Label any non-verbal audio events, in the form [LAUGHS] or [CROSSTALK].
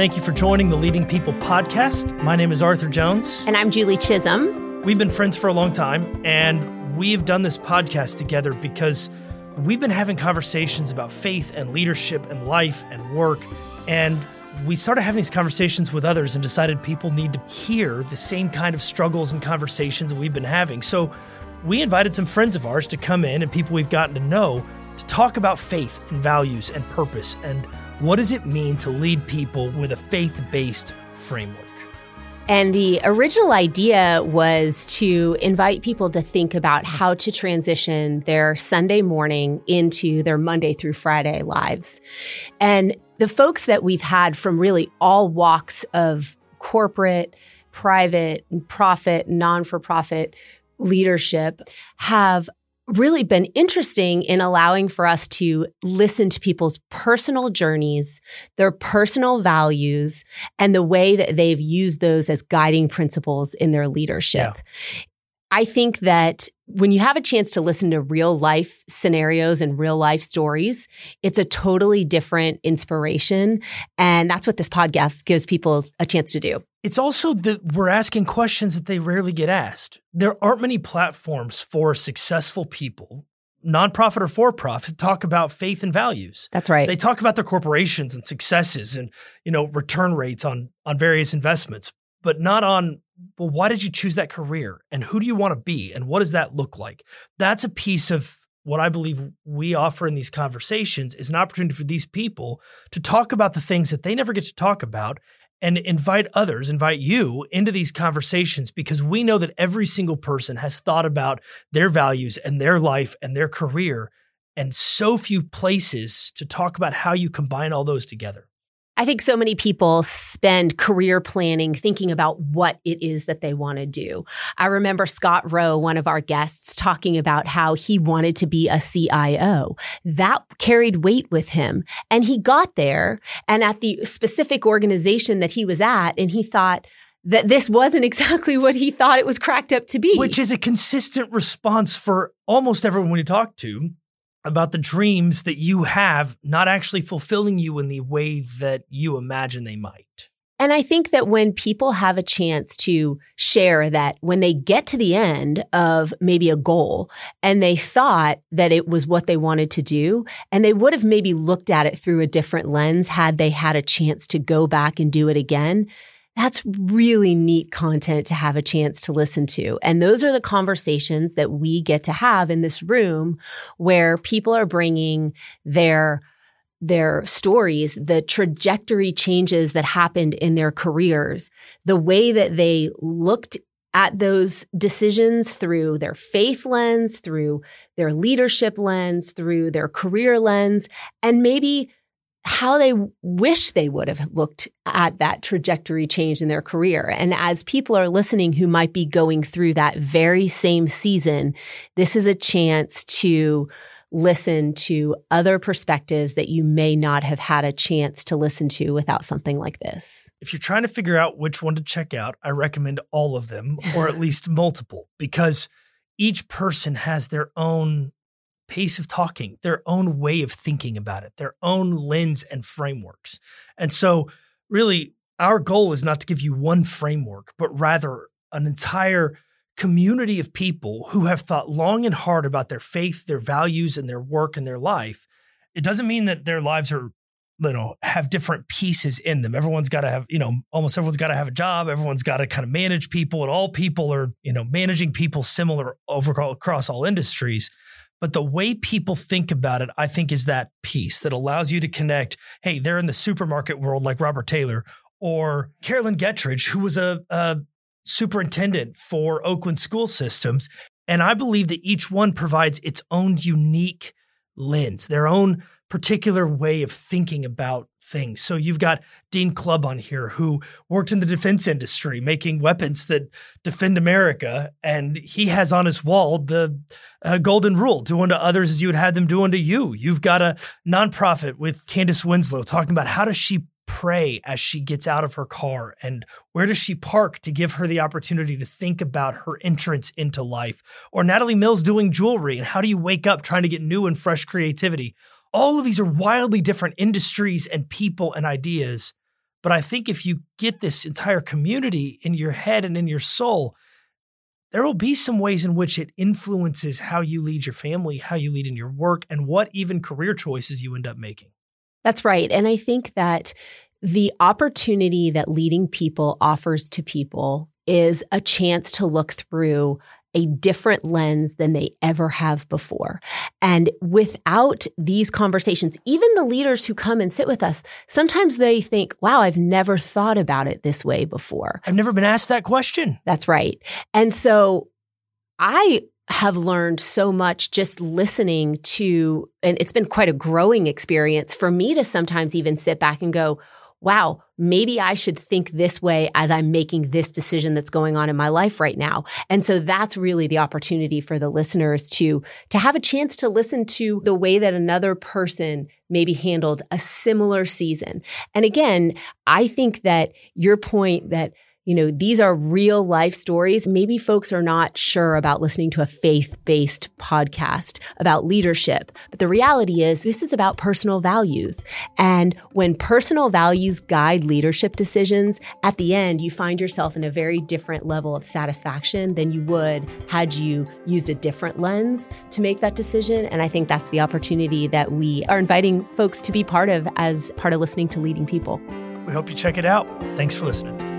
Thank you for joining the Leading People podcast. My name is Arthur Jones. And I'm Julie Chisum. We've been friends for a long time, and we've done this podcast together because we've been having conversations about faith and leadership and life and work. And we started having these conversations with others and decided people need to hear the same kind of struggles and conversations we've been having. So we invited some friends of ours to come in and people we've gotten to know to talk about faith and values and purpose and what does it mean to lead people with a faith based framework? And the original idea was to invite people to think about how to transition their Sunday morning into their Monday through Friday lives. And the folks that we've had from really all walks of corporate, private, profit, non for profit leadership have really been interesting in allowing for us to listen to people's personal journeys, their personal values, and the way that they've used those as guiding principles in their leadership. Yeah. I think that when you have a chance to listen to real life scenarios and real life stories, it's a totally different inspiration. And that's what this podcast gives people a chance to do. It's also that we're asking questions that they rarely get asked. There aren't many platforms for successful people, nonprofit or for profit, talk about faith and values. That's right. They talk about their corporations and successes and, you know, return rates on on various investments, but not on well, why did you choose that career? And who do you want to be? And what does that look like? That's a piece of what I believe we offer in these conversations is an opportunity for these people to talk about the things that they never get to talk about and invite others, invite you into these conversations because we know that every single person has thought about their values and their life and their career and so few places to talk about how you combine all those together. I think so many people spend career planning thinking about what it is that they want to do. I remember Scott Rowe, one of our guests, talking about how he wanted to be a CIO. That carried weight with him. And he got there and at the specific organization that he was at, and he thought, that this wasn't [LAUGHS] exactly what he thought it was cracked up to be. Which is a consistent response for almost everyone we talk to about the dreams that you have not actually fulfilling you in the way that you imagine they might. And I think that when people have a chance to share that when they get to the end of maybe a goal and they thought that it was what they wanted to do, and they would have maybe looked at it through a different lens had they had a chance to go back and do it again, that's really neat content to have a chance to listen to. And those are the conversations that we get to have in this room where people are bringing their their stories, the trajectory changes that happened in their careers, the way that they looked at those decisions through their faith lens, through their leadership lens, through their career lens, and maybe how they wish they would have looked at that trajectory change in their career. And as people are listening who might be going through that very same season, this is a chance to listen to other perspectives that you may not have had a chance to listen to without something like this. If you're trying to figure out which one to check out, I recommend all of them or at [LAUGHS] least multiple because each person has their own pace of talking, their own way of thinking about it, their own lens and frameworks. And so, really, our goal is not to give you one framework, but rather an entire community of people who have thought long and hard about their faith, their values, and their work and their life. It doesn't mean that their lives are you know have different pieces in them everyone's got to have you know almost everyone's got to have a job everyone's got to kind of manage people and all people are you know managing people similar over across all industries but the way people think about it, I think, is that piece that allows you to connect. Hey, they're in the supermarket world like Robert Taylor or Carolyn Gettridge, who was a, a superintendent for Oakland school systems. And I believe that each one provides its own unique lens, their own particular way of thinking about things. So you've got Dean Clubb on here who worked in the defense industry making weapons that defend America. And he has on his wall the uh, golden rule do unto others as you would have them do unto you. You've got a nonprofit with Candace Winslow talking about how does she pray as she gets out of her car and where does she park to give her the opportunity to think about her entrance into life or natalie mills doing jewelry and how do you wake up trying to get new and fresh creativity all of these are wildly different industries and people and ideas, But I think if you get this entire community in your head and in your soul, there will be some ways in which it influences how you lead your family, how you lead in your work, and what even career choices you end up making. That's right. And I think that the opportunity that leading people offers to people is a chance to look through a different lens than they ever have before. And without these conversations, even the leaders who come and sit with us, sometimes they think, wow, I've never thought about it this way before. I've never been asked that question. That's right. And so I have learned so much just listening to, and it's been quite a growing experience for me to sometimes even sit back and go, wow, maybe I should think this way as I'm making this decision that's going on in my life right now. And so that's really the opportunity for the listeners to, to have a chance to listen to the way that another person maybe handled a similar season. And again, I think that your point that you know, these are real life stories. Maybe folks are not sure about listening to a faith based podcast about leadership, but the reality is this is about personal values. And when personal values guide leadership decisions, at the end, you find yourself in a very different level of satisfaction than you would had you used a different lens to make that decision. And I think that's the opportunity that we are inviting folks to be part of as part of listening to leading people. We hope you check it out. Thanks for listening.